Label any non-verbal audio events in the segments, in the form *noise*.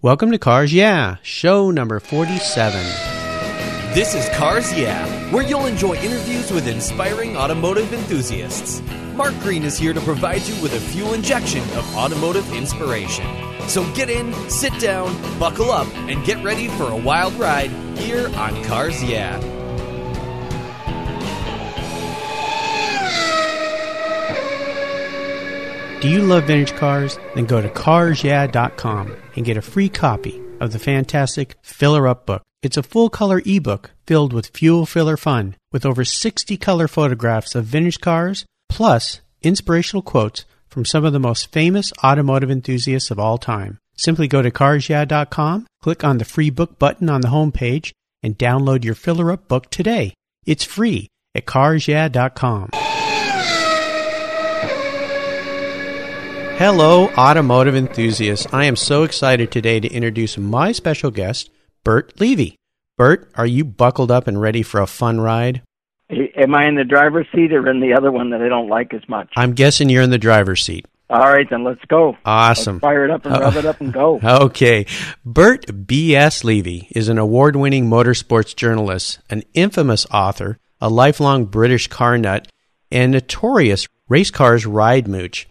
Welcome to Cars Yeah, show number 47. This is Cars Yeah, where you'll enjoy interviews with inspiring automotive enthusiasts. Mark Green is here to provide you with a fuel injection of automotive inspiration. So get in, sit down, buckle up, and get ready for a wild ride here on Cars Yeah. Do you love vintage cars? Then go to carsyeah.com and get a free copy of the fantastic Filler Up book. It's a full color ebook filled with fuel filler fun with over 60 color photographs of vintage cars plus inspirational quotes from some of the most famous automotive enthusiasts of all time. Simply go to carsyeah.com, click on the free book button on the homepage, and download your Filler Up book today. It's free at carsyeah.com. Hello, automotive enthusiasts. I am so excited today to introduce my special guest, Burt Levy. Burt, are you buckled up and ready for a fun ride? Eh, am I in the driver's seat or in the other one that I don't like as much? I'm guessing you're in the driver's seat. All right, then let's go. Awesome. Let's fire it up and uh, rev it up and go. *laughs* Okay. Burt B.S. Levy is an award winning motorsports journalist, an infamous author, a lifelong British car nut, and notorious race cars ride mooch.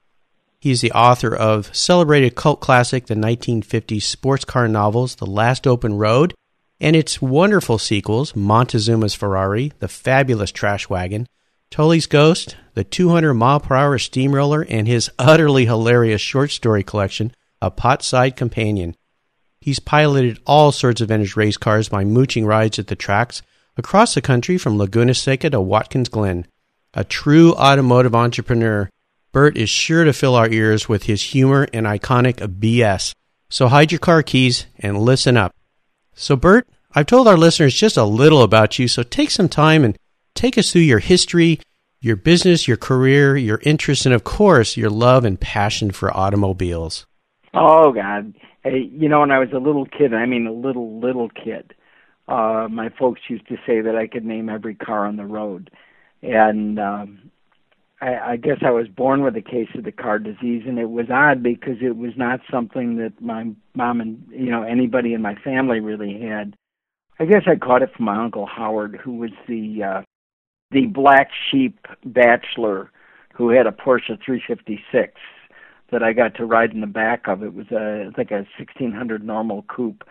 He's the author of celebrated cult classic, the 1950s sports car novels, The Last Open Road, and its wonderful sequels, Montezuma's Ferrari, The Fabulous Trash Wagon, Tully's Ghost, The 200 Mile Per Hour Steamroller, and his utterly hilarious short story collection, A Potside Companion. He's piloted all sorts of vintage race cars by mooching rides at the tracks across the country from Laguna Seca to Watkins Glen. A true automotive entrepreneur Burt is sure to fill our ears with his humor and iconic BS. So hide your car keys and listen up. So, Burt, I've told our listeners just a little about you, so take some time and take us through your history, your business, your career, your interests, and of course, your love and passion for automobiles. Oh, God. Hey, you know, when I was a little kid, I mean a little, little kid, uh, my folks used to say that I could name every car on the road. And um, I, I guess I was born with a case of the car disease, and it was odd because it was not something that my mom and you know anybody in my family really had. I guess I caught it from my uncle Howard, who was the uh, the black sheep bachelor who had a Porsche 356 that I got to ride in the back of. It was a like a 1600 normal coupe,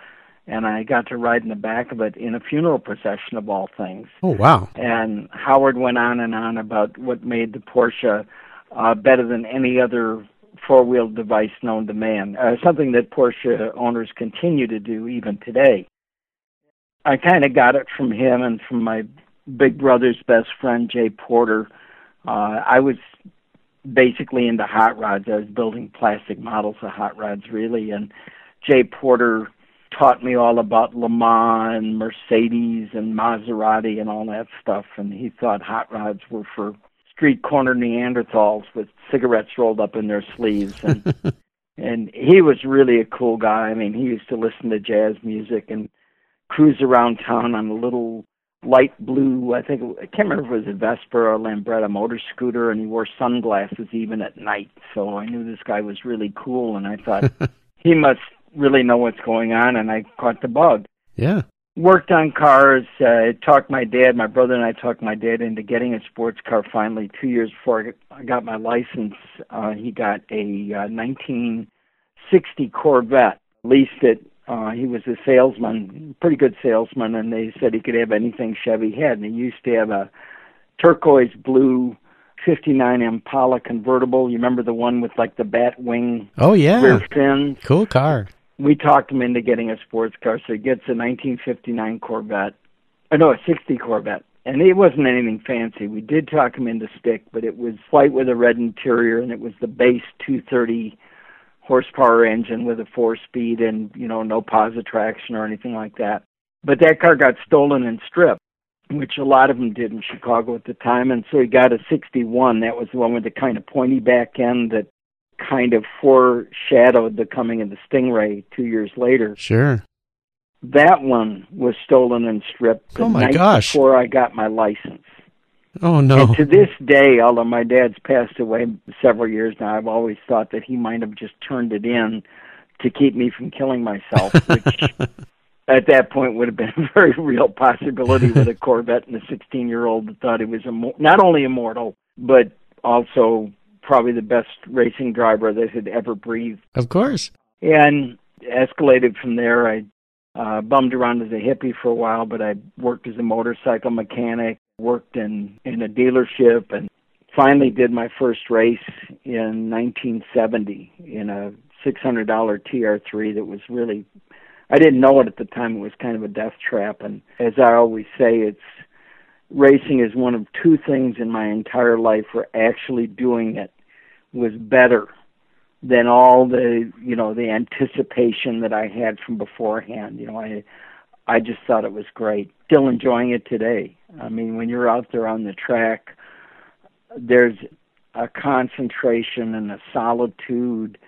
and I got to ride in the back of it in a funeral procession of all things. Oh wow! And Howard went on and on about what made the Porsche uh, better than any other four-wheel device known to man. Uh, something that Porsche owners continue to do even today. I kind of got it from him and from my big brother's best friend Jay Porter. Uh, I was basically into hot rods. I was building plastic models of hot rods, really, and Jay Porter taught me all about Le Mans and Mercedes and Maserati and all that stuff. And he thought hot rods were for street corner Neanderthals with cigarettes rolled up in their sleeves. And *laughs* and he was really a cool guy. I mean, he used to listen to jazz music and cruise around town on a little light blue, I think I can't remember if it was a Vespa or a Lambretta motor scooter, and he wore sunglasses even at night. So I knew this guy was really cool, and I thought *laughs* he must really know what's going on, and I caught the bug. Yeah. Worked on cars. Uh, talked my dad, my brother, and I talked my dad into getting a sports car. Finally, two years before I got my license, uh, he got a uh, 1960 Corvette. Leased it. Uh, he was a salesman, pretty good salesman, and they said he could have anything Chevy had. And he used to have a turquoise blue 59 Impala convertible. You remember the one with like the bat wing Oh yeah. rear fins? Cool car. We talked him into getting a sports car, so he gets a 1959 Corvette. Oh, no, a 60 Corvette. And it wasn't anything fancy. We did talk him into stick, but it was white with a red interior, and it was the base 230 horsepower engine with a four speed and, you know, no positive traction or anything like that. But that car got stolen and stripped, which a lot of them did in Chicago at the time. And so he got a 61. That was the one with the kind of pointy back end that kind of foreshadowed the coming of the Stingray two years later. Sure. That one was stolen and stripped Oh, my gosh. before I got my license. Oh no. And to this day, although my dad's passed away several years now, I've always thought that he might have just turned it in to keep me from killing myself, *laughs* which at that point would have been a very real possibility with a *laughs* Corvette and a 16 year old that thought he was imm- not only immortal, but also probably the best racing driver that had ever breathed. Of course. And escalated from there. I uh, bummed around as a hippie for a while, but I worked as a motorcycle mechanic, worked in, in a dealership, and finally did my first race in 1970 in a $600 TR3 that was really I didn't know it at the time. It was kind of a death trap. And as I always say, it's racing is one of two things in my entire life where actually doing it was better than all the you know the anticipation that I had from beforehand. You know, I I just thought it was great. Still enjoying it today. I mean, when you're out there on the track, there's a concentration and a solitude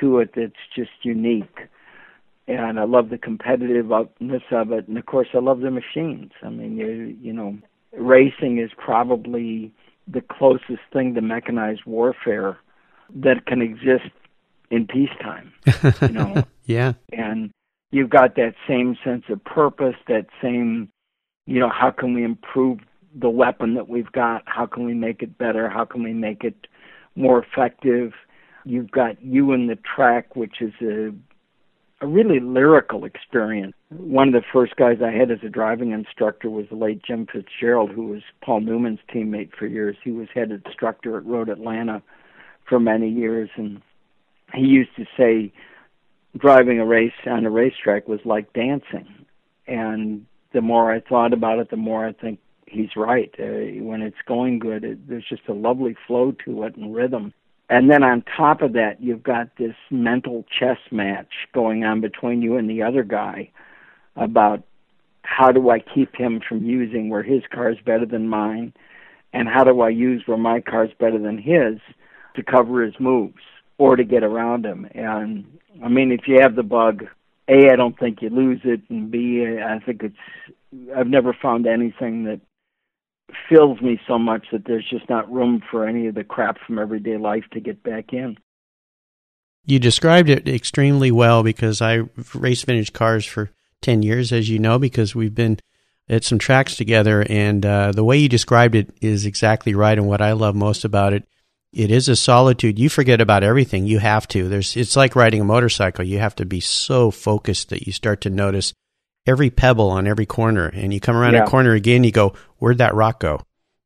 to it that's just unique and I love the competitiveness of it, and of course I love the machines. I mean, you you know, racing is probably the closest thing to mechanized warfare that can exist in peacetime. You *laughs* know, yeah, and you've got that same sense of purpose, that same, you know, how can we improve the weapon that we've got? How can we make it better? How can we make it more effective? You've got you in the track, which is a a really lyrical experience. One of the first guys I had as a driving instructor was the late Jim Fitzgerald, who was Paul Newman's teammate for years. He was head instructor at Road Atlanta for many years, and he used to say driving a race on a racetrack was like dancing. And the more I thought about it, the more I think he's right. Uh, when it's going good, it, there's just a lovely flow to it and rhythm. And then on top of that, you've got this mental chess match going on between you and the other guy about how do I keep him from using where his car is better than mine, and how do I use where my car is better than his to cover his moves or to get around him. And I mean, if you have the bug, A, I don't think you lose it, and B, I think it's, I've never found anything that fills me so much that there's just not room for any of the crap from everyday life to get back in. You described it extremely well because I race vintage cars for 10 years, as you know, because we've been at some tracks together. And uh, the way you described it is exactly right. And what I love most about it, it is a solitude. You forget about everything. You have to. There's, it's like riding a motorcycle. You have to be so focused that you start to notice every pebble on every corner. And you come around yeah. a corner again, you go, where'd that rock go?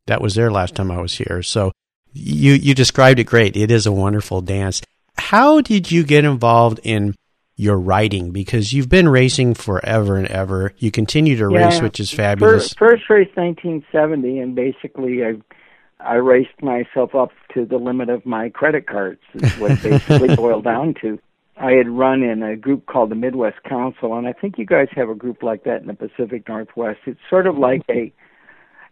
That was there last time I was here. So you, you described it great. It is a wonderful dance. How did you get involved in your writing? Because you've been racing forever and ever. You continue to yeah, race, which is fabulous. First, first race 1970, and basically I I raced myself up to the limit of my credit cards. Is what basically *laughs* boiled down to. I had run in a group called the Midwest Council, and I think you guys have a group like that in the Pacific Northwest. It's sort of like a,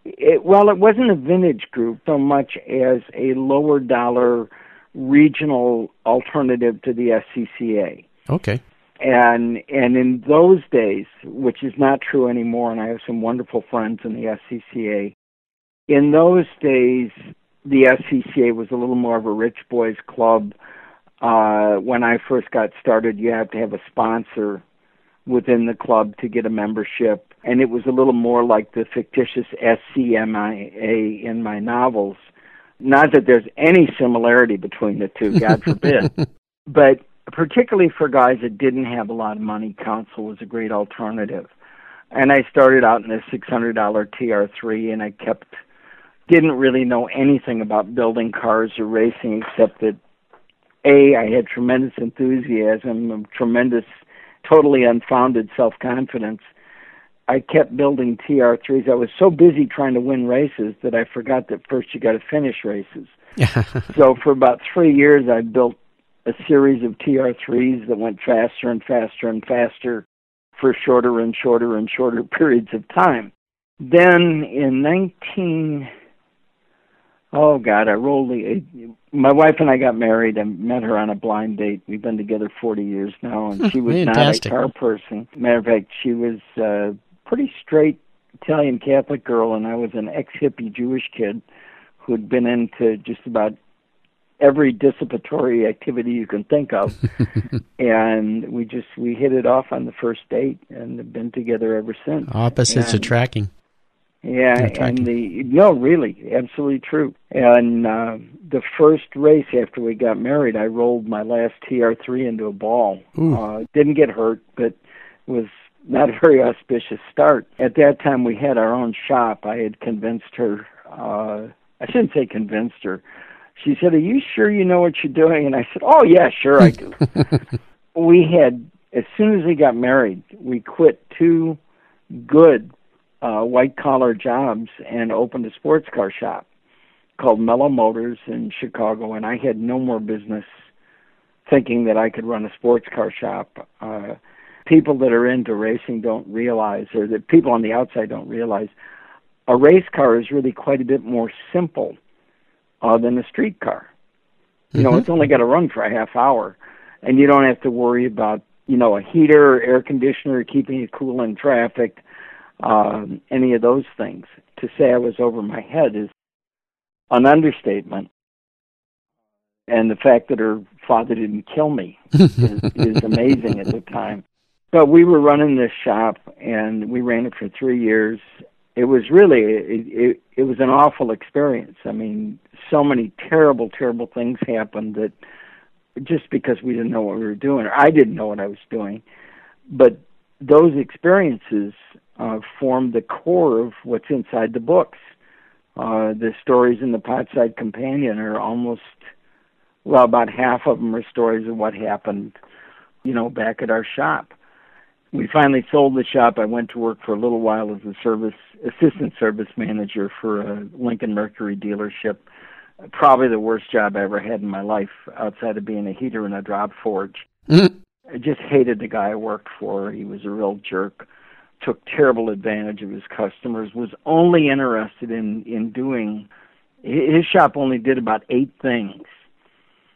it, well, it wasn't a vintage group so much as a lower dollar regional alternative to the SCCA. Okay. And and in those days, which is not true anymore, and I have some wonderful friends in the SCCA. In those days, the SCCA was a little more of a rich boys club uh, when I first got started, you have to have a sponsor within the club to get a membership, and it was a little more like the fictitious SCMIA in my novels. Not that there's any similarity between the two, God *laughs* forbid, but particularly for guys that didn't have a lot of money, Council was a great alternative. And I started out in a $600 TR3, and I kept didn't really know anything about building cars or racing except that a, I had tremendous enthusiasm, tremendous, totally unfounded self confidence. I kept building TR3s. I was so busy trying to win races that I forgot that first you got to finish races. *laughs* so for about three years, I built a series of TR3s that went faster and faster and faster for shorter and shorter and shorter *laughs* periods of time. Then in 19 Oh God, I rolled the. My wife and I got married. I met her on a blind date. We've been together forty years now, and hmm, she was not a car person. Matter of fact, she was a pretty straight Italian Catholic girl, and I was an ex hippie Jewish kid who'd been into just about every dissipatory activity you can think of, *laughs* and we just we hit it off on the first date and have been together ever since. Opposites and, attracting. Yeah, and the no, really, absolutely true. And uh, the first race after we got married, I rolled my last TR3 into a ball. Uh, didn't get hurt, but was not a very *laughs* auspicious start. At that time, we had our own shop. I had convinced her. Uh, I shouldn't say convinced her. She said, "Are you sure you know what you're doing?" And I said, "Oh yeah, sure I do." *laughs* we had as soon as we got married, we quit two good uh, white collar jobs and opened a sports car shop called Mellow Motors in Chicago, and I had no more business thinking that I could run a sports car shop. Uh, people that are into racing don't realize, or that people on the outside don't realize, a race car is really quite a bit more simple uh, than a street car. You mm-hmm. know, it's only got to run for a half hour, and you don't have to worry about you know a heater, or air conditioner, keeping it cool in traffic, um, any of those things. To say I was over my head is an understatement. And the fact that her father didn't kill me is, is *laughs* amazing at the time. But we were running this shop, and we ran it for three years. It was really it, it it was an awful experience. I mean, so many terrible, terrible things happened that just because we didn't know what we were doing, or I didn't know what I was doing. But those experiences uh, formed the core of what's inside the books. Uh, the stories in the Potside Companion are almost, well, about half of them are stories of what happened, you know, back at our shop we finally sold the shop. I went to work for a little while as a service assistant service manager for a Lincoln Mercury dealership. Probably the worst job I ever had in my life, outside of being a heater in a drop forge. Mm. I just hated the guy I worked for. He was a real jerk. Took terrible advantage of his customers. Was only interested in in doing. His shop only did about eight things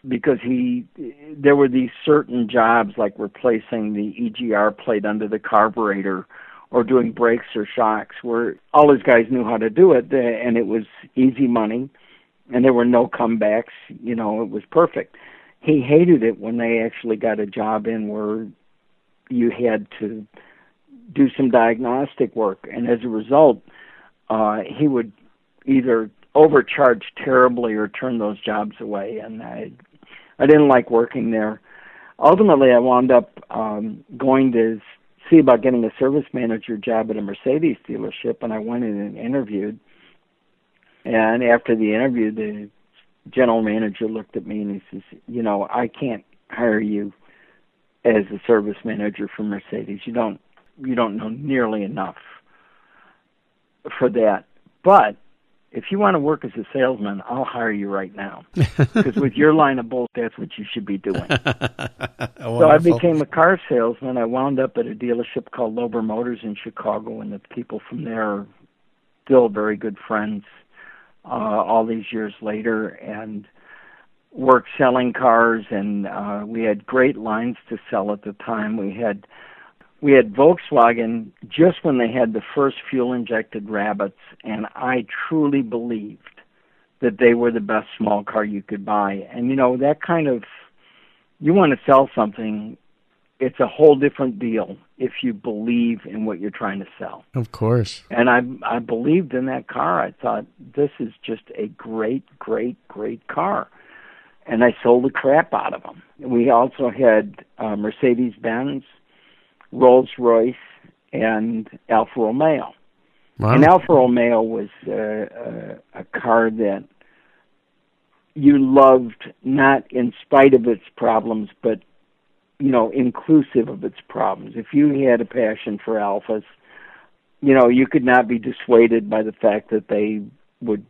because he there were these certain jobs like replacing the EGR plate under the carburetor or doing brakes or shocks where all his guys knew how to do it and it was easy money and there were no comebacks you know it was perfect he hated it when they actually got a job in where you had to do some diagnostic work and as a result uh he would either overcharge terribly or turn those jobs away and I I didn't like working there. Ultimately, I wound up um, going to see about getting a service manager job at a Mercedes dealership, and I went in and interviewed. And after the interview, the general manager looked at me and he says, "You know, I can't hire you as a service manager for Mercedes. You don't you don't know nearly enough for that. But if you want to work as a salesman, I'll hire you right now. *laughs* Because with your line of bull, that's what you should be doing. *laughs* so I became a car salesman. I wound up at a dealership called Loeber Motors in Chicago, and the people from there are still very good friends uh, all these years later. And worked selling cars, and uh, we had great lines to sell at the time. We had we had Volkswagen just when they had the first fuel injected rabbits, and I truly believed that they were the best small car you could buy. And you know, that kind of you want to sell something, it's a whole different deal if you believe in what you're trying to sell. Of course. And I I believed in that car. I thought this is just a great, great, great car. And I sold the crap out of them. We also had uh, Mercedes Benz Rolls Royce, and Alfa Romeo. Wow. And Alfa Romeo was uh, uh, a car that you loved, not in spite of its problems, but you know, inclusive of its problems. If you had a passion for Alfas, you know, you could not be dissuaded by the fact that they would,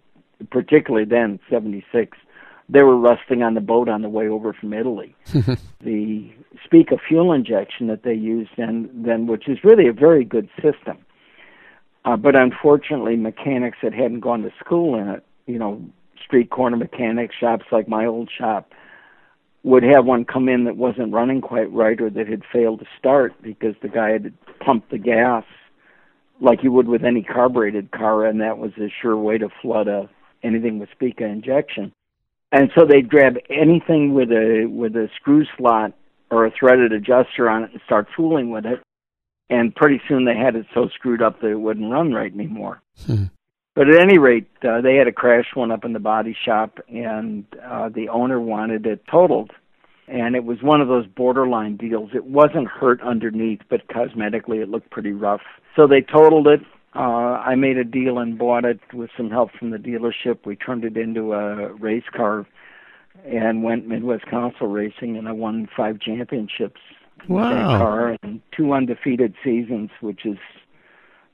particularly then, '76, they were rusting on the boat on the way over from Italy. *laughs* the Spica fuel injection that they used then, then which is really a very good system. Uh, but unfortunately, mechanics that hadn't gone to school in it, you know, street corner mechanic shops like my old shop, would have one come in that wasn't running quite right or that had failed to start because the guy had pumped the gas like you would with any carbureted car, and that was a sure way to flood a anything with Spica injection And so they'd grab anything with a with a screw slot or a threaded adjuster on it and start fooling with it. And pretty soon they had it so screwed up that it wouldn't run right anymore. Hmm. But at any rate, uh, they had a crash one up in the body shop, and uh, the owner wanted it totaled. And it was one of those borderline deals. It wasn't hurt underneath, but cosmetically it looked pretty rough. So they totaled it. Uh, I made a deal and bought it with some help from the dealership. We turned it into a race car and went Midwest Council racing, and I won five championships. Wow! That car and two undefeated seasons, which is,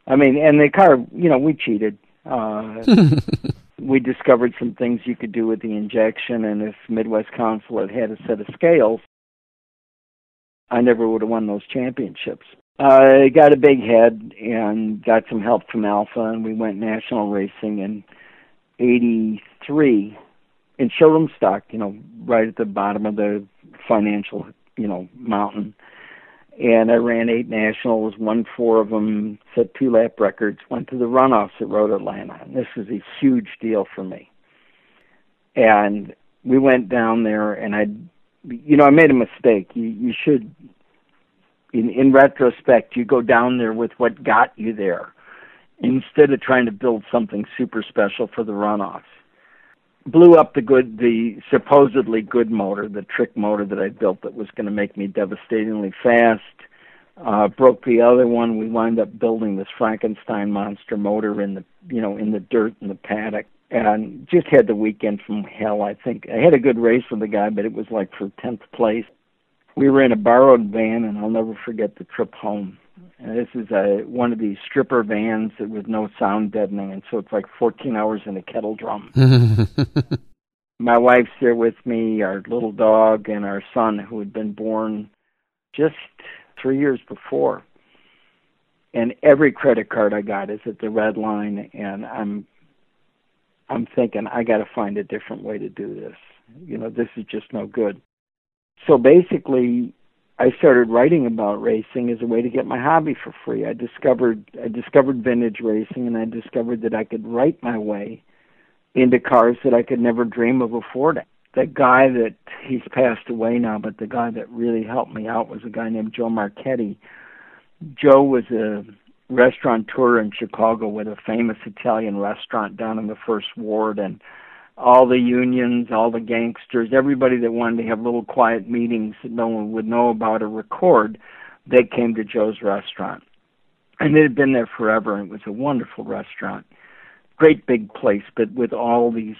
I mean, and the car, you know, we cheated. *laughs* Uh, we discovered some things you could do with the injection, and if Midwest Council had had a set of scales, I never would have won those championships. I got a big head and got some help from Alfa, and we went national racing in '83 in showroom stock. You know, right at the bottom of the financial, you know, mountain and I ran eight nationals, won four of them, set two lap records, went to the runoffs at Road Atlanta. And this was a huge deal for me. And we went down there, and I, you know, I made a mistake. You you should, in in retrospect, you go down there with what got you there, instead of trying to build something super special for the runoffs blew up the good the supposedly good motor the trick motor that i built that was going to make me devastatingly fast uh broke the other one. We wound up building this frankenstein monster motor in the you know in the dirt in the paddock. And just had the weekend from hell i think. I had a good race with the guy but it was like for tenth place we were in a borrowed van and i'll never forget the trip home and this is a one of these stripper vans that with no sound deadening, and so it's like 14 hours in a kettle drum. *laughs* My wife's there with me, our little dog, and our son, who had been born just three years before. And every credit card I got is at the red line, and I'm I'm thinking I got to find a different way to do this. You know, this is just no good. So basically, I started writing about racing as a way to get my hobby for free. I discovered I discovered vintage racing and I discovered that I could write my way into cars that I could never dream of affording. The guy that he's passed away now, but the guy that really helped me out was a guy named Joe Marchetti. Joe was a restaurateur in Chicago with a famous Italian restaurant down in the first ward and all the unions, all the gangsters, everybody that wanted to have little quiet meetings that no one would know about or record, they came to Joe's restaurant. And it had been there forever, and it was a wonderful restaurant. Great big place, but with all these,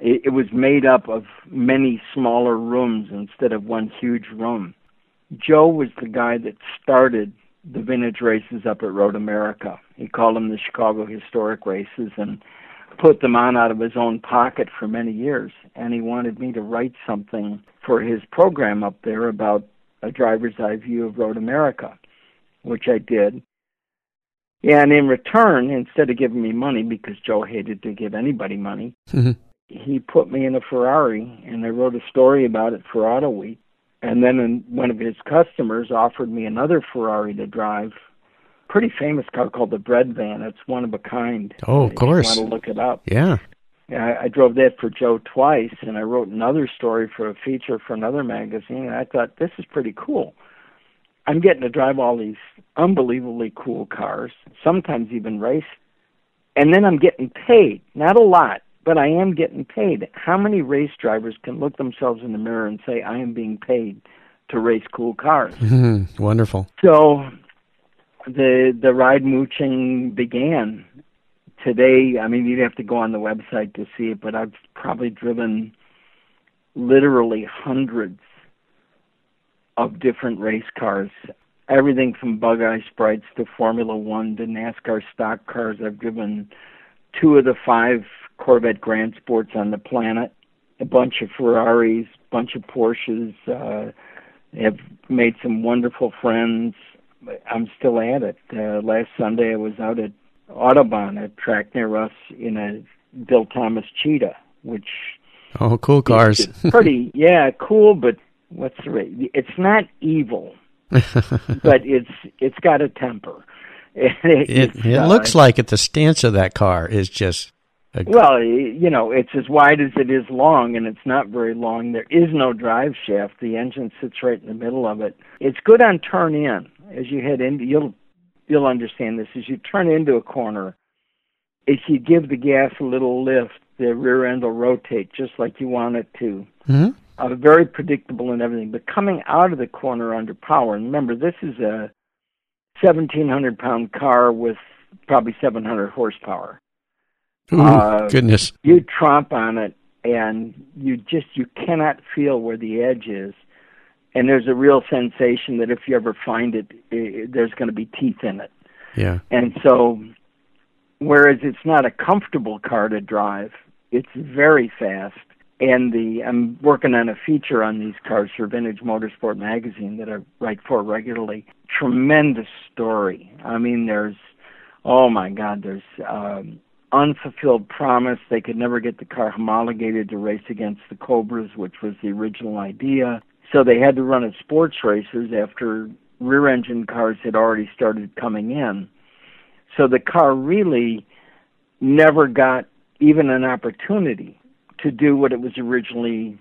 it, it was made up of many smaller rooms instead of one huge room. Joe was the guy that started the vintage races up at Road America. He called them the Chicago Historic Races, and put them on out of his own pocket for many years, and he wanted me to write something for his program up there about a driver's eye view of Road America, which I did. And in return, instead of giving me money, because Joe hated to give anybody money, mm-hmm. he put me in a Ferrari, and I wrote a story about it for Auto Week. And then one of his customers offered me another Ferrari to drive pretty famous car called the Bread Van. It's one of a kind. Oh, of course. want to look it up. Yeah. I, I drove that for Joe twice, and I wrote another story for a feature for another magazine. And I thought this is pretty cool. I'm getting to drive all these unbelievably cool cars, sometimes even race, and then I'm getting paid. Not a lot, but I am getting paid. How many race drivers can look themselves in the mirror and say, "I am being paid to race cool cars"? *laughs* Wonderful. So the the ride mooching began. Today, I mean, you'd have to go on the website to see it, but I've probably driven literally hundreds of different race cars. Everything from Bug Eye Sprites to Formula One to NASCAR stock cars. I've driven two of the five Corvette Grand Sports on the planet, a bunch of Ferraris, bunch of Porsches. Uh, have made some wonderful friends. I'm still at it. Uh, last Sunday I was out at Autobahn, a track near us, in a Bill Thomas Cheetah, which oh, cool cars, pretty yeah, cool. But what's the rate? It's not evil, *laughs* but it's it's got a temper. *laughs* it it, it uh, looks like it. The stance of that car is just Well, you know, it's as wide as it is long, and it's not very long. There is no drive shaft. The engine sits right in the middle of it. It's good on turn in. As you head into you'll you'll understand this. As you turn into a corner, if you give the gas a little lift, the rear end will rotate just like you want it to. Mm-hmm. Uh, very predictable and everything. But coming out of the corner under power, and remember, this is a 1,700 pound car with probably 700 horsepower. Ooh, uh, goodness. You tromp on it, and you just you cannot feel where the edge is. And there's a real sensation that if you ever find it, it there's going to be teeth in it. Yeah. And so, whereas it's not a comfortable car to drive, it's very fast. And the I'm working on a feature on these cars for Vintage Motorsport magazine that I write for regularly. Tremendous story. I mean, there's oh my God, there's um, unfulfilled promise. They could never get the car homologated to race against the Cobras, which was the original idea. So they had to run at sports races after rear engine cars had already started coming in. So the car really never got even an opportunity to do what it was originally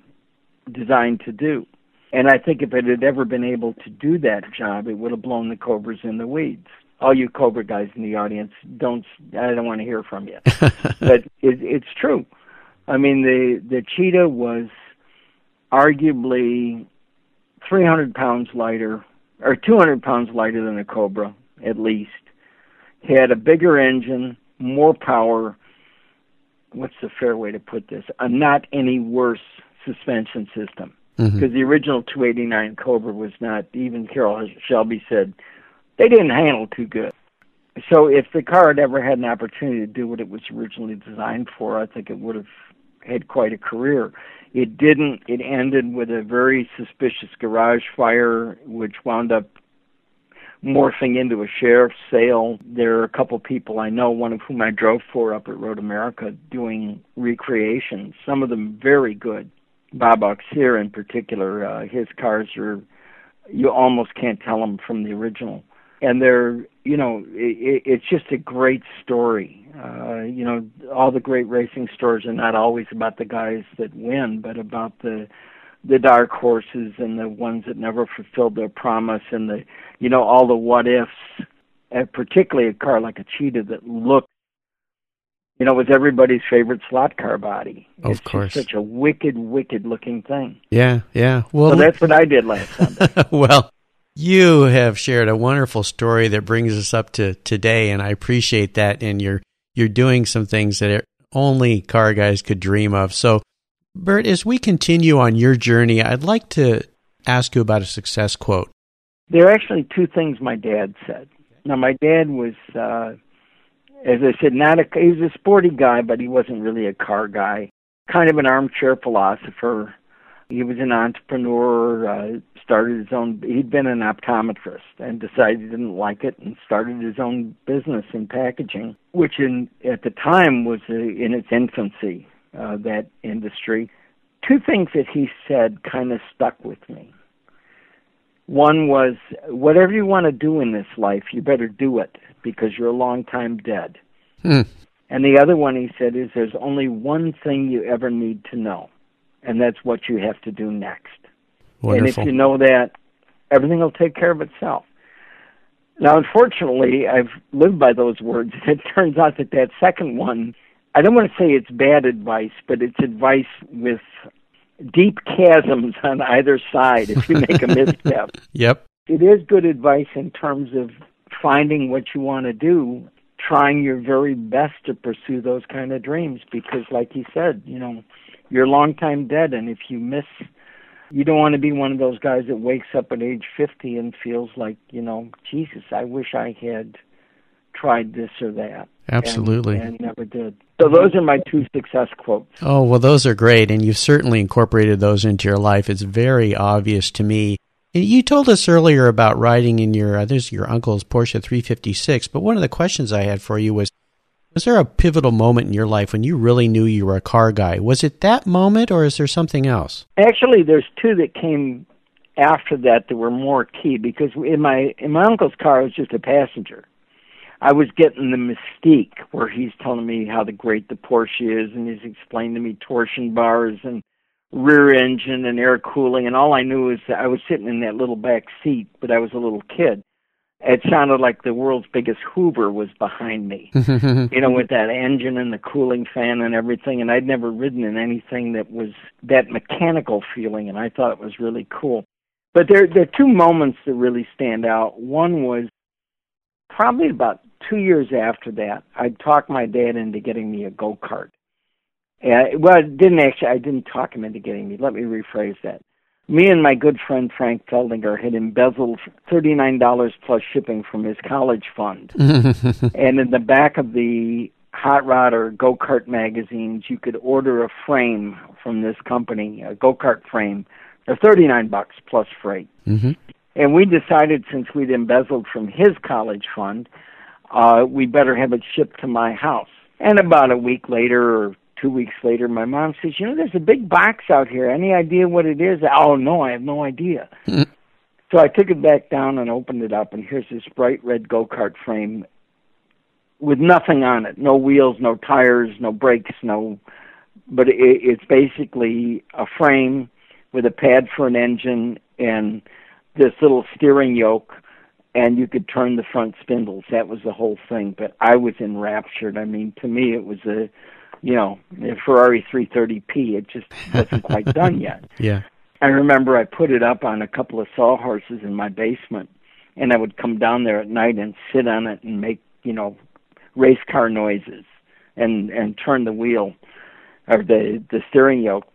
designed to do. And I think if it had ever been able to do that job, it would have blown the Cobras in the weeds all you Cobra guys in the audience, don't I don't want to hear from you. *laughs* but it, it's true. I mean, the the cheetah was arguably 300 pounds lighter, or 200 pounds lighter than a Cobra, at least. Had a bigger engine, more power. What's the fair way to put this? A not any worse suspension system. Because mm-hmm. the original 289 Cobra was not, even Carroll Shelby said, they didn't handle too good. So if the car had ever had an opportunity to do what it was originally designed for, I think it would have had quite a career. It didn't. It ended with a very suspicious garage fire, which wound up morphing into a sheriff's sale. There are a couple people I know, one of whom I drove for up at Road America, doing recreations. Some of them very good. Bob Auxier in particular, uh, his cars are you almost can't tell them from the original and they're you know it, it's just a great story uh you know all the great racing stories are not always about the guys that win but about the the dark horses and the ones that never fulfilled their promise and the you know all the what ifs and particularly a car like a cheetah that looked you know, was everybody's favorite slot car body. Of it's course. such a wicked, wicked looking thing. Yeah, yeah. Well, so that's what I did last Sunday. *laughs* well, you have shared a wonderful story that brings us up to today, and I appreciate that. And you're you're doing some things that only car guys could dream of. So, Burt, as we continue on your journey, I'd like to ask you about a success quote. There are actually two things my dad said. Now, my dad was, uh, as I said, not a he was a sporty guy, but he wasn't really a car guy. Kind of an armchair philosopher. He was an entrepreneur, uh, started his own, he'd been an optometrist and decided he didn't like it and started his own business in packaging, which in, at the time was uh, in its infancy, uh, that industry. Two things that he said kind of stuck with me. One was, whatever you want to do in this life, you better do it because you're a long time dead. Hmm. And the other one he said is, there's only one thing you ever need to know and that's what you have to do next. Wonderful. And if you know that, everything will take care of itself. Now, unfortunately, I've lived by those words. and *laughs* It turns out that that second one, I don't want to say it's bad advice, but it's advice with deep chasms on either side if you make a *laughs* misstep. Yep. It is good advice in terms of finding what you want to do, trying your very best to pursue those kind of dreams because like you said, you know, you're long time dead and if you miss you don't want to be one of those guys that wakes up at age 50 and feels like you know jesus i wish i had tried this or that. Absolutely. and, and never did. So those are my two success quotes. Oh well those are great and you've certainly incorporated those into your life. It's very obvious to me. And you told us earlier about riding in your uh, this is your uncle's porsche 356 but one of the questions i had for you was was there a pivotal moment in your life when you really knew you were a car guy? Was it that moment or is there something else? Actually, there's two that came after that that were more key because in my in my uncle's car I was just a passenger. I was getting the mystique where he's telling me how the great the Porsche is, and he's explaining to me torsion bars and rear engine and air cooling, and all I knew is that I was sitting in that little back seat, but I was a little kid. It sounded like the world's biggest Hoover was behind me, *laughs* you know, with that engine and the cooling fan and everything. And I'd never ridden in anything that was that mechanical feeling, and I thought it was really cool. But there, there are two moments that really stand out. One was probably about two years after that. I talked my dad into getting me a go kart. And uh, well, it didn't actually. I didn't talk him into getting me. Let me rephrase that. Me and my good friend Frank Feldinger had embezzled thirty nine dollars plus shipping from his college fund, *laughs* and in the back of the hot rod or go kart magazines, you could order a frame from this company, a go kart frame, for thirty nine bucks plus freight. Mm-hmm. And we decided since we'd embezzled from his college fund, uh, we better have it shipped to my house. And about a week later or two weeks later, my mom says, "You know, there's a big box out here. Any idea what it is?" Oh no, I have no idea. Mm-hmm. so I took it back down and opened it up, and here's this bright red go kart frame with nothing on it, no wheels, no tires, no brakes, no. But it, it's basically a frame with a pad for an engine and this little steering yoke and you could turn the front spindles. That was the whole thing. But I was enraptured. I mean, to me, it was a you know, Ferrari 330p. It just *laughs* wasn't quite done yet. Yeah. I remember I put it up on a couple of sawhorses in my basement, and I would come down there at night and sit on it and make, you know, race car noises and and turn the wheel or the the steering yoke.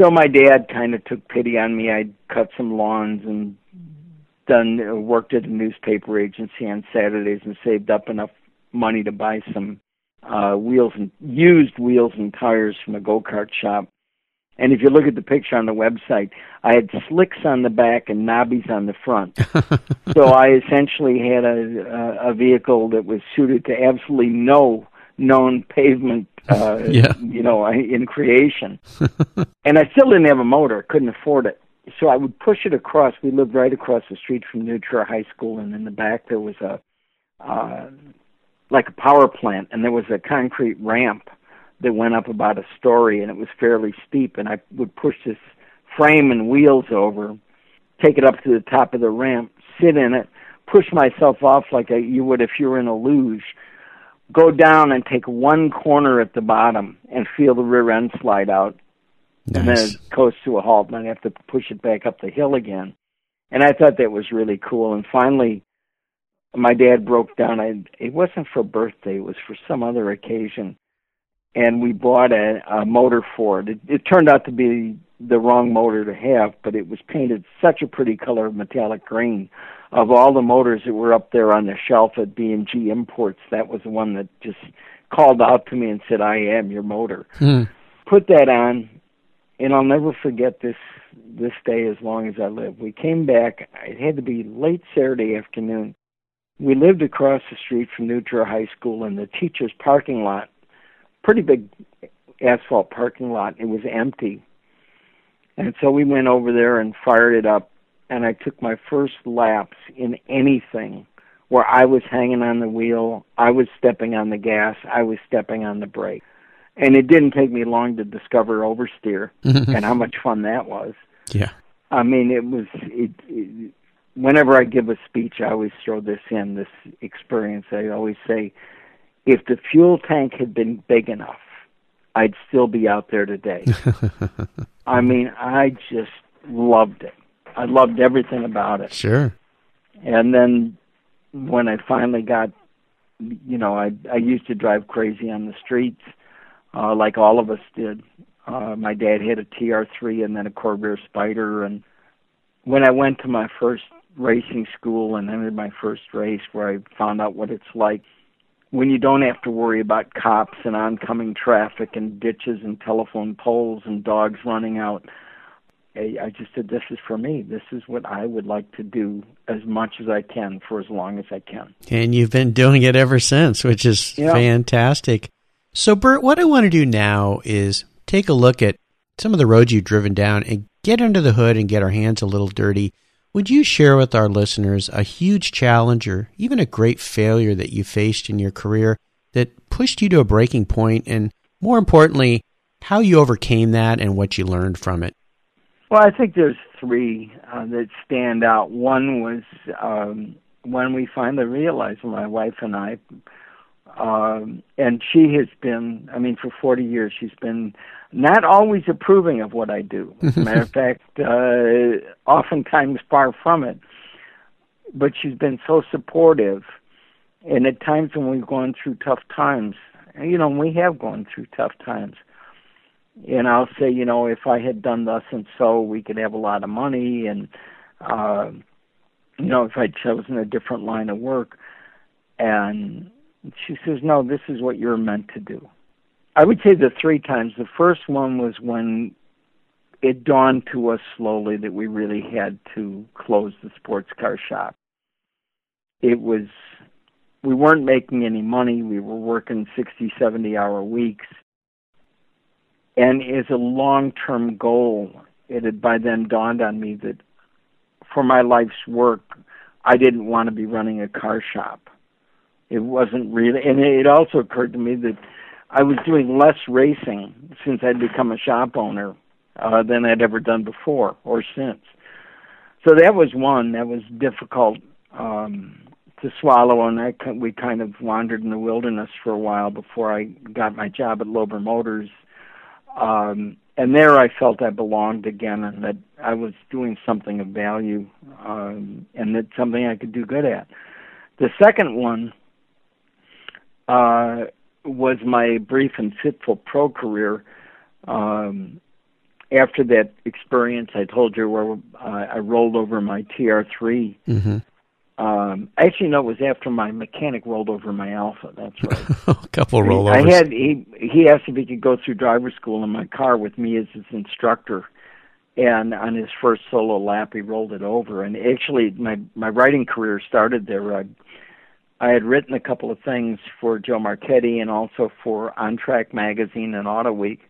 So my dad kind of took pity on me. I'd cut some lawns and done worked at a newspaper agency on Saturdays and saved up enough money to buy some uh, wheels and used wheels and tires from a go kart shop. And if you look at the picture on the website, I had slicks on the back and knobbies on the front. *laughs* so I essentially had a, a a vehicle that was suited to absolutely no known pavement, *laughs* uh, Yeah. you know, in creation. *laughs* and I still didn't have a motor; couldn't afford it. So I would push it across. We lived right across the street from New Trier High School, and in the back there was a uh, like a power plant, and there was a concrete ramp that went up about a story, and it was fairly steep. And I would push this frame and wheels over, take it up to the top of the ramp, sit in it, push myself off like a, you would if you were in a luge, go down and take one corner at the bottom and feel the rear end slide out, and then Nice. it goes to a halt, and I have to push it back up the hill again. And I thought that was really cool. And finally, my dad broke down. I, it wasn't for birthday; it was for some other occasion. And we bought a, a motor for it. it. It turned out to be the wrong motor to have, but it was painted such a pretty color of metallic green. Of all the motors that were up there on the shelf at B and G Imports, that was the one that just called out to me and said, "I am your motor." Hmm. put that on, and I'll never forget this this day as long as I live. We came back. It had to be late Saturday afternoon. We lived across the street from New Trier High School, and the teacher's parking lot, pretty big asphalt parking lot. It was empty, and so we went over there and fired it up. And I took my first laps in anything where I was hanging on the wheel, I was stepping on the gas, I was stepping on the brake and it didn't take me long to discover oversteer *laughs* and how much fun that was. Yeah. I mean, it was. It, it, whenever I give a speech, I always throw this in. This experience, I always say, if the fuel tank had been big enough, I'd still be out there today. *laughs* I mean, I just loved it. I loved everything about it. Sure. And then when I finally got, you know, I I used to drive crazy on the streets, uh, like all of us did. Uh, my dad had a TR3 and then a Corvair Spider, and when I went to my first racing school and entered my first race, where I found out what it's like when you don't have to worry about cops and oncoming traffic and ditches and telephone poles and dogs running out. I I just said, this is for me. This is what I would like to do as much as I can for as long as I can. And you've been doing it ever since, which is Yeah. fantastic. So, Burt, what I want to do now is take a look at some of the roads you've driven down and get under the hood and get our hands a little dirty. Would you share with our listeners a huge challenge or even a great failure that you faced in your career that pushed you to a breaking point and more importantly, how you overcame that and what you learned from it? Well, I think there's three uh, that stand out. One was um, when we finally realized, my wife and I, um, and she has been, I mean, for 40 years, she's been not always approving of what I do. *laughs* As a matter of fact, uh, oftentimes far from it. But she's been so supportive. And at times when we've gone through tough times, you know, we have gone through tough times. And I'll say, you know, if I had done thus and so, we could have a lot of money. And, uh, you know, if I'd chosen a different line of work. And she says, no, this is what you're meant to do. I would say the three times. The first one was when it dawned to us slowly that we really had to close the sports car shop. It was, we weren't making any money. We were working 60, 70 hour weeks. And as a long term goal, it had by then dawned on me that for my life's work, I didn't want to be running a car shop. It wasn't really, and it also occurred to me that I was doing less racing since I'd become a shop owner uh, than I'd ever done before or since. So that was one that was difficult um, to swallow, and I we kind of wandered in the wilderness for a while before I got my job at Loeber Motors. Um, and there I felt I belonged again, and that I was doing something of value, um, and that something I could do good at. The second one uh, was my brief and fitful pro career. Um, after that experience, I told you where uh, I rolled over my TR3. Mm-hmm. Um, actually, no, it was after my mechanic rolled over my Alfa. That's right. *laughs* a couple rollovers. I had he he asked if he could go through driver school in my car with me as his instructor, and on his first solo lap, he rolled it over. And actually, my my writing career started there. I I had written a couple of things for Joe Marchetti and also for On Track magazine and Auto Week.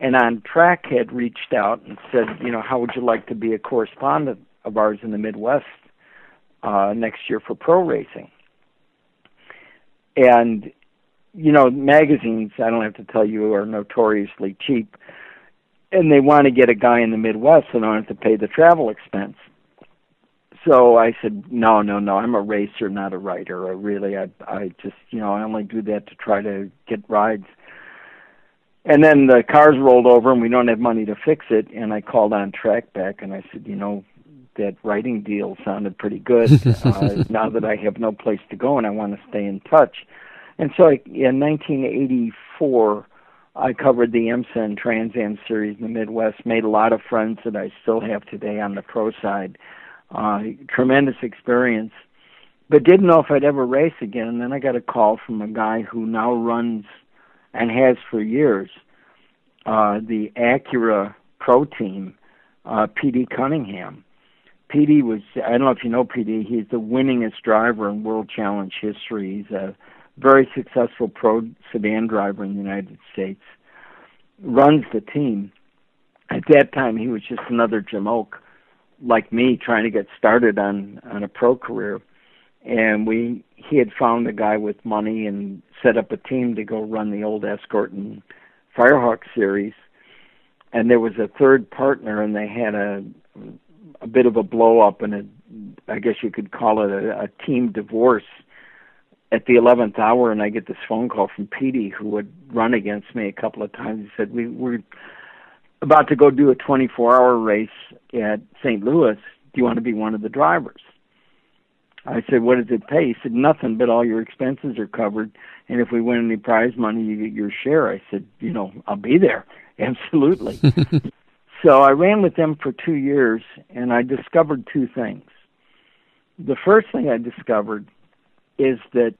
And On Track had reached out and said, you know, how would you like to be a correspondent of ours in the Midwest uh, next year for pro racing? And, you know, magazines, I don't have to tell you, are notoriously cheap. And they want to get a guy in the Midwest so they don't have to pay the travel expense so I said, no, no, no. I'm a racer, not a writer. I really, I, I just, you know, I only do that to try to get rides. And then the cars rolled over, and we don't have money to fix it. And I called on track back, and I said, you know, that writing deal sounded pretty good. *laughs* uh, now that I have no place to go, and I want to stay in touch. And so, I, in 1984, I covered the IMSA Trans Am series in the Midwest. Made a lot of friends that I still have today on the pro side uh, tremendous experience, but didn't know if I'd ever race again. And then I got a call from a guy who now runs and has for years uh, the Acura Pro Team, uh, PD Cunningham. PD was, I don't know if you know PD, he's the winningest driver in World Challenge history. He's a very successful pro sedan driver in the United States. Runs the team. At that time, he was just another Jamoke like me trying to get started on on a pro career. And we he had found a guy with money and set up a team to go run the old escort and firehawk series. And there was a third partner and they had a a bit of a blow up and a i guess you could call it a, a team divorce at the 11th hour. And i get this phone call from Petey who had run against me a couple of times. He said we we're about to go do a 24 hour race at St. Louis. Do you want to be one of the drivers? I said, What does it pay? He said, Nothing, but all your expenses are covered. And if we win any prize money, you get your share. I said, You know, I'll be there. *laughs* Absolutely. *laughs* so I ran with them for two years, and I discovered two things. The first thing I discovered is that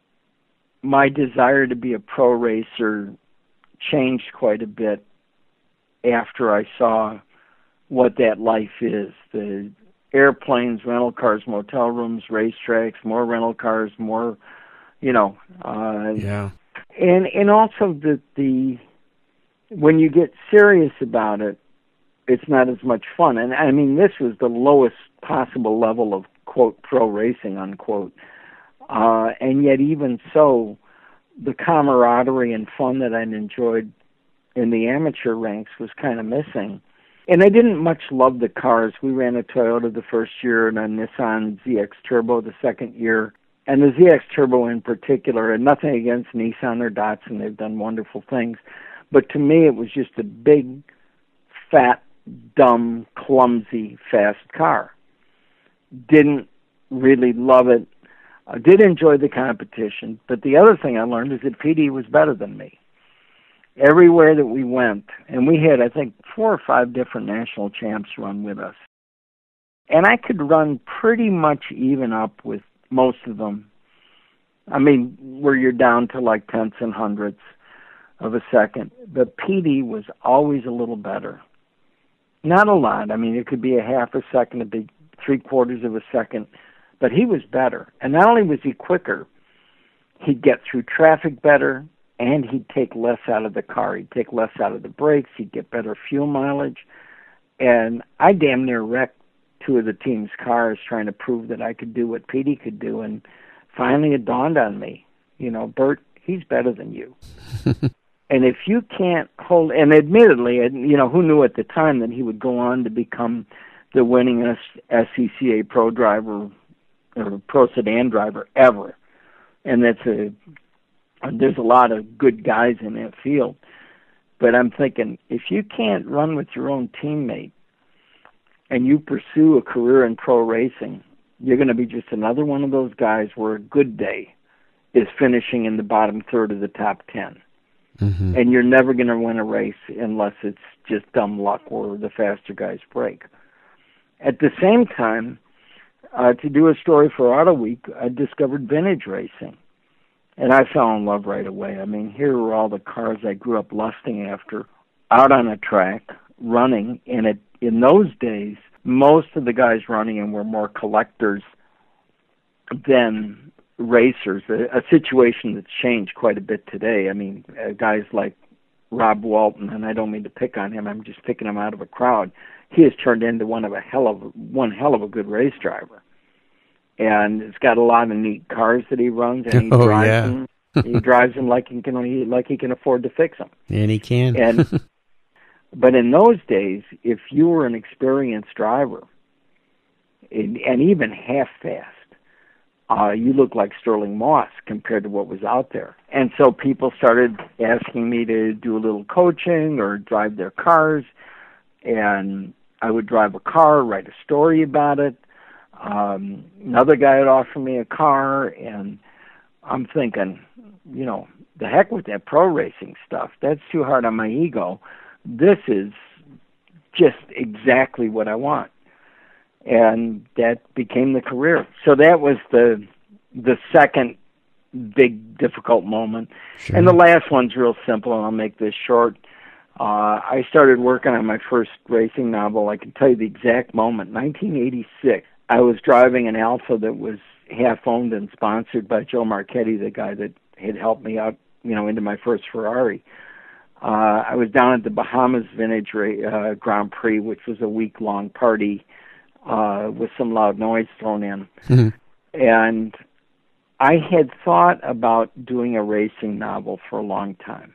my desire to be a pro racer changed quite a bit after I saw what that life is the airplanes, rental cars, motel rooms, racetracks, more rental cars, more, you know. Uh, yeah. And and also the the when you get serious about it, it's not as much fun. And I mean, this was the lowest possible level of quote pro racing unquote. Uh, and yet, even so, the camaraderie and fun that I'd enjoyed in the amateur ranks was kind of missing. And I didn't much love the cars. We ran a Toyota the first year and a Nissan ZX Turbo the second year. And the ZX Turbo in particular, and nothing against Nissan or Datsun, they've done wonderful things. But to me, it was just a big, fat, dumb, clumsy, fast car. Didn't really love it. I did enjoy the competition, but the other thing I learned is that PD was better than me everywhere that we went, and we had, I think, four or five different national champs run with us. And I could run pretty much even up with most of them. I mean, where you're down to like tenths and hundredths of a second. But PD was always a little better. Not a lot. I mean, it could be a half a second, a big three quarters of a second, but he was better. And not only was he quicker, he'd get through traffic better and he'd take less out of the car. He'd take less out of the brakes. He'd get better fuel mileage. And I damn near wrecked two of the team's cars trying to prove that I could do what Petey could do. And finally it dawned on me, you know, Burt, he's better than you. *laughs* and if you can't hold, and admittedly, you know, who knew at the time that he would go on to become the winningest SCCA pro driver or pro sedan driver ever. And that's a there's a lot of good guys in that field. But I'm thinking if you can't run with your own teammate and you pursue a career in pro racing, you're going to be just another one of those guys where a good day is finishing in the bottom third of the top 10. Mm-hmm. And you're never going to win a race unless it's just dumb luck or the faster guys break. At the same time, uh, to do a story for Auto Week, I discovered vintage racing and I fell in love right away. I mean, here were all the cars I grew up lusting after, out on a track, running. And it, in those days, most of the guys running them were more collectors than racers. A, a situation that's changed quite a bit today. I mean, uh, guys like Rob Walton, and I don't mean to pick on him. I'm just picking him out of a crowd. He has turned into one of a hell of one hell of a good race driver and it's got a lot of neat cars that he runs, and he *laughs* oh, drives yeah. them. he *laughs* drives them like he can like he can afford to fix them. And he can. and *laughs* but in those days, if you were an experienced driver, and, and even half fast, uh, you looked like Stirling Moss compared to what was out there. And so people started asking me to do a little coaching or drive their cars, and I would drive a car, write a story about it um, another guy had offered me a car, and I'm thinking, you know, the heck with that pro racing stuff. That's too hard on my ego. This is just exactly what I want. And that became the career. So that was the the second big difficult moment. Sure. And the last one's real simple, and I'll make this short. Uh, I started working on my first racing novel. I can tell you the exact moment, 1986. I was driving an Alfa that was half owned and sponsored by Joe Marchetti, the guy that had helped me out, you know, into my first Ferrari. Uh, I was down at the Bahamas Vintage uh, Grand Prix, which was a week long party uh, with some loud noise thrown in. Mm-hmm. And I had thought about doing a racing novel for a long time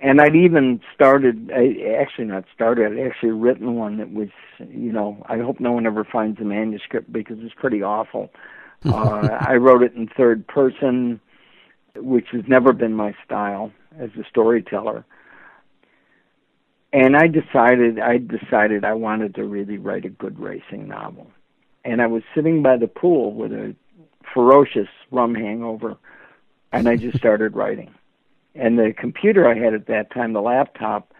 and I'd even started, I actually not started, I'd actually written one that was, you know, I hope no one ever finds the manuscript because it's pretty awful. *laughs* uh, I wrote it in third person, which has never been my style as a storyteller. And I decided, I decided I wanted to really write a good racing novel. And I was sitting by the pool with a ferocious rum hangover, and I just *laughs* started writing and the computer I had at that time, the laptop,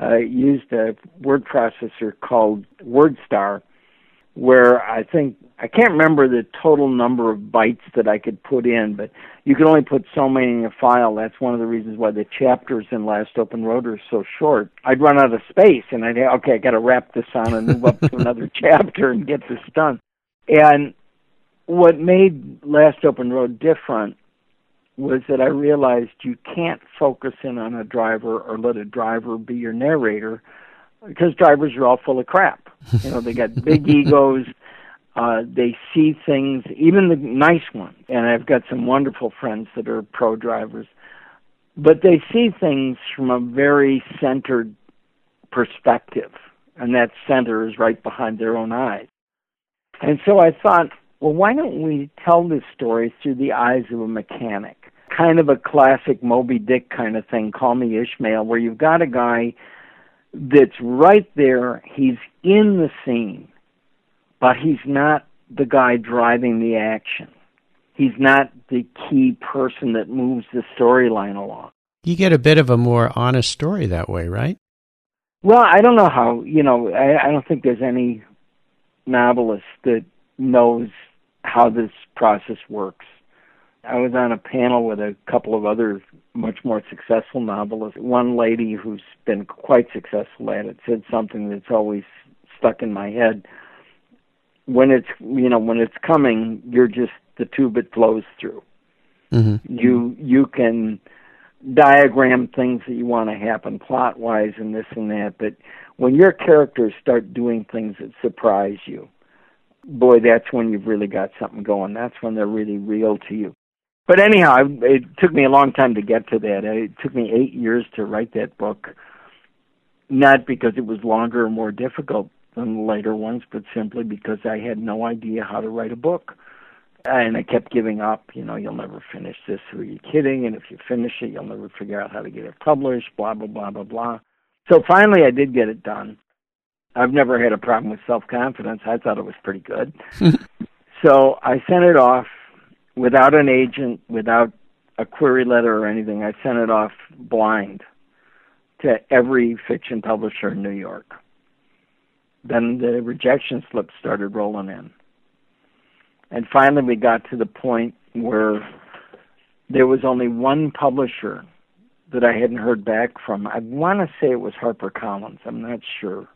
uh, used a word processor called WordStar, where I think I can't remember the total number of bytes that I could put in, but you can only put so many in a file. That's one of the reasons why the chapters in Last Open Road are so short. I'd run out of space, and I'd say, okay, I got to wrap this on and move up to another *laughs* chapter and get this done. And what made Last Open Road different was that I realized you can't focus in on a driver or let a driver be your narrator. because drivers are all full of crap. You know, they got *laughs* big egos. Uh, they see things, even the nice ones. And I've got some wonderful friends that are pro drivers, but they see things from a very centered perspective, and that center is right behind their own eyes. And so I thought, well, why don't we tell this story through the eyes of a mechanic? Kind of a classic Moby Dick kind of thing, Call Me Ishmael, where you've got a guy that's right there, he's in the scene, but he's not the guy driving the action. He's not the key person that moves the storyline along. You get a bit of a more honest story that way, right? Well, I don't know how, you know, I, I don't think there's any novelist that knows how this process works. I was on a panel with a couple of other much more successful novelists. One lady who's been quite successful at it said something that's always stuck in my head. When it's you know when it's coming, you're just the tube it flows through. Mm-hmm. You you can diagram things that you want to happen plot wise and this and that, but when your characters start doing things that surprise you, boy, that's when you've really got something going. That's when they're really real to you. But anyhow, it took me a long time to get to that. It took me eight years to write that book, not because it was longer or more difficult than the later ones, but simply because I had no idea how to write a book. And I kept giving up. You know, you'll never finish this. Who are you kidding? And if you finish it, you'll never figure out how to get it published. Blah blah blah blah blah. So finally, I did get it done. I've never had a problem with self confidence. I thought it was pretty good. *laughs* so I sent it off without an agent, without a query letter or anything. I sent it off blind to every fiction publisher in New York. Then the rejection slips started rolling in. And finally, we got to the point where there was only one publisher that I hadn't heard back from. I want to say it was HarperCollins. I'm not sure.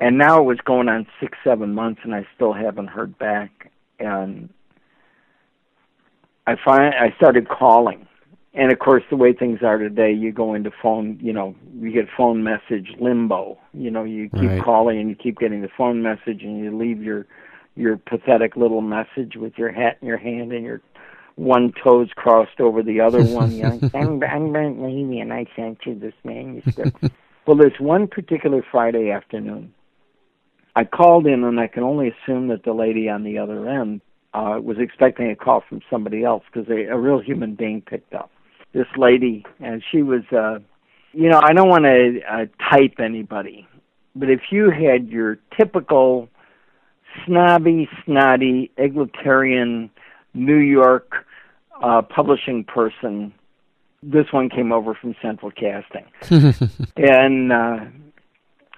And now it was going on six, seven months, and I still haven't heard back. And I find I started calling, and of course, the way things are today, you go into phone. You know, you get phone message limbo. You know, you keep right. calling and you keep getting the phone message, and you leave your your pathetic little message with your hat in your hand and your one toes crossed over the other *laughs* one. You know, I'm, I'm Burt Levy, and I sent you this manuscript. *laughs* well, there's one particular Friday afternoon. I called in, and I can only assume that the lady on the other end uh, was expecting a call from somebody else because a, a real human being picked up. This lady, and she was, uh, you know, I don't want to uh, type anybody, but if you had your typical snobby, snotty, egalitarian New York uh, publishing person. This one came over from Central Casting, *laughs* and uh,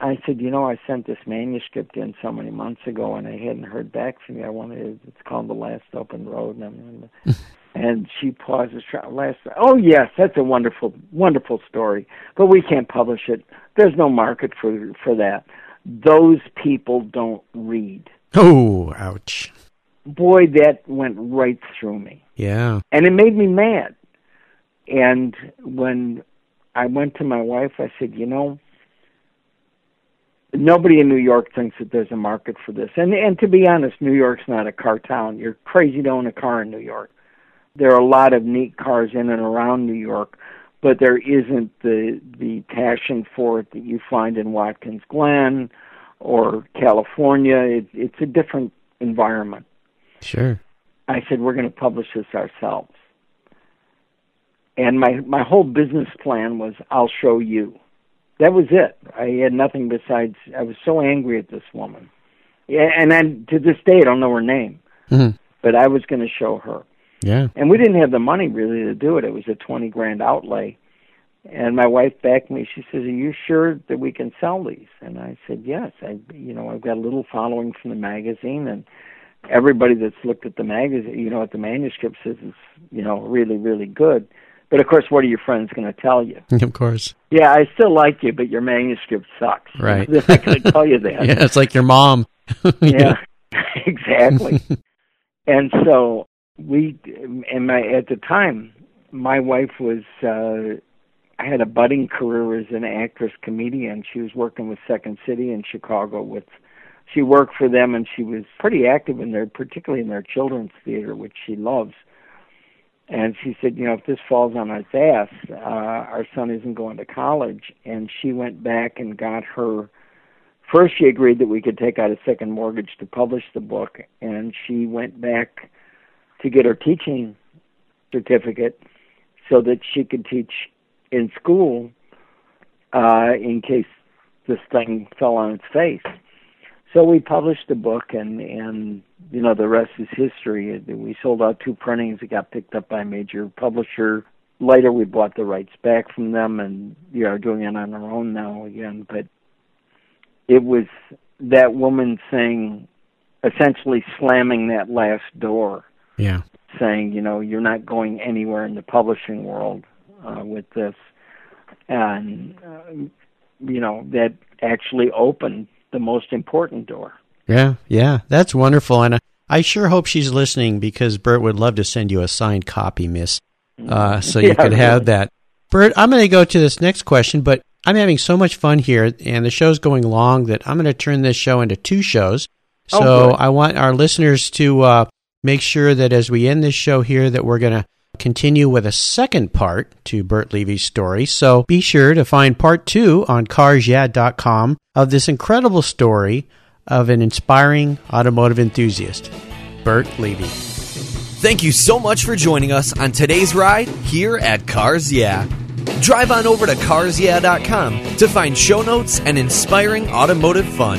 I said, you know, I sent this manuscript in so many months ago, and I hadn't heard back from you. I wanted it's called The Last Open Road, and I'm, *laughs* and she pauses. Last, oh yes, that's a wonderful, wonderful story, but we can't publish it. There's no market for for that. Those people don't read. Oh, ouch boy, that went right through me. Yeah. And it made me mad. And when I went to my wife, I said, you know, nobody in New York thinks that there's a market for this. And and to be honest, New York's not a car town. You're crazy to own a car in New York. There are a lot of neat cars in and around New York, but there isn't the the passion for it that you find in Watkins Glen or California. It, it's a different environment. Sure. I said, we're going to publish this ourselves. And my, my whole business plan was, I'll show you. That was it. I had nothing besides, I was so angry at this woman. Yeah, and then to this day, I don't know her name. Mm-hmm. But I was going to show her. Yeah. And we didn't have the money really to do it. It was a 20 grand outlay. And my wife backed me. She says, "Are you sure that we can sell these?" And I said, "Yes. I, you know, I've got a little following from the magazine, and everybody that's looked at the magazine, you know, at the manuscript says it's, you know, really, really good. But of course, what are your friends going to tell you? *laughs* Of course. Yeah, I still like you, but your manuscript sucks. *laughs* Right. They're not going to tell you *laughs* that. yeah, it's like your mom. yeah, exactly. and so we, and my at the time, my wife was, uh I had a budding career as an actress comedian. She was working with Second City in Chicago with she worked for them and she was pretty active in their particularly in their children's theater which she loves and she said you know if this falls on his ass uh our son isn't going to college. And she went back and got her first she agreed that we could take out a second mortgage to publish the book and she went back to get her teaching certificate so that she could teach in school uh in case this thing fell on its face so we published the book and and you know the rest is history. We sold out two printings it got picked up by a major publisher. Later we bought the rights back from them and we are doing it on our own now again. But it was that woman saying essentially slamming that last door. Yeah. Saying you know you're not going anywhere in the publishing world uh, with this. And uh, you know that actually opened the most important door. Yeah, yeah, that's wonderful, and I, I sure hope she's listening because Burt would love to send you a signed copy, Miss, uh, so you Yeah, could have that. Burt, I'm going to go to this next question, but I'm having so much fun here, and the show's going long that I'm going to turn this show into two shows. Oh, So good. I want our listeners to uh, make sure that as we end this show here, that we're going to continue with a second part to Burt Levy's story. So be sure to find part two on carsyeah.com of this incredible story of an inspiring automotive enthusiast, Burt Levy. Thank you so much for joining us on today's ride here at Cars Yeah. Drive on over to carsyeah.com to find show notes and inspiring automotive fun.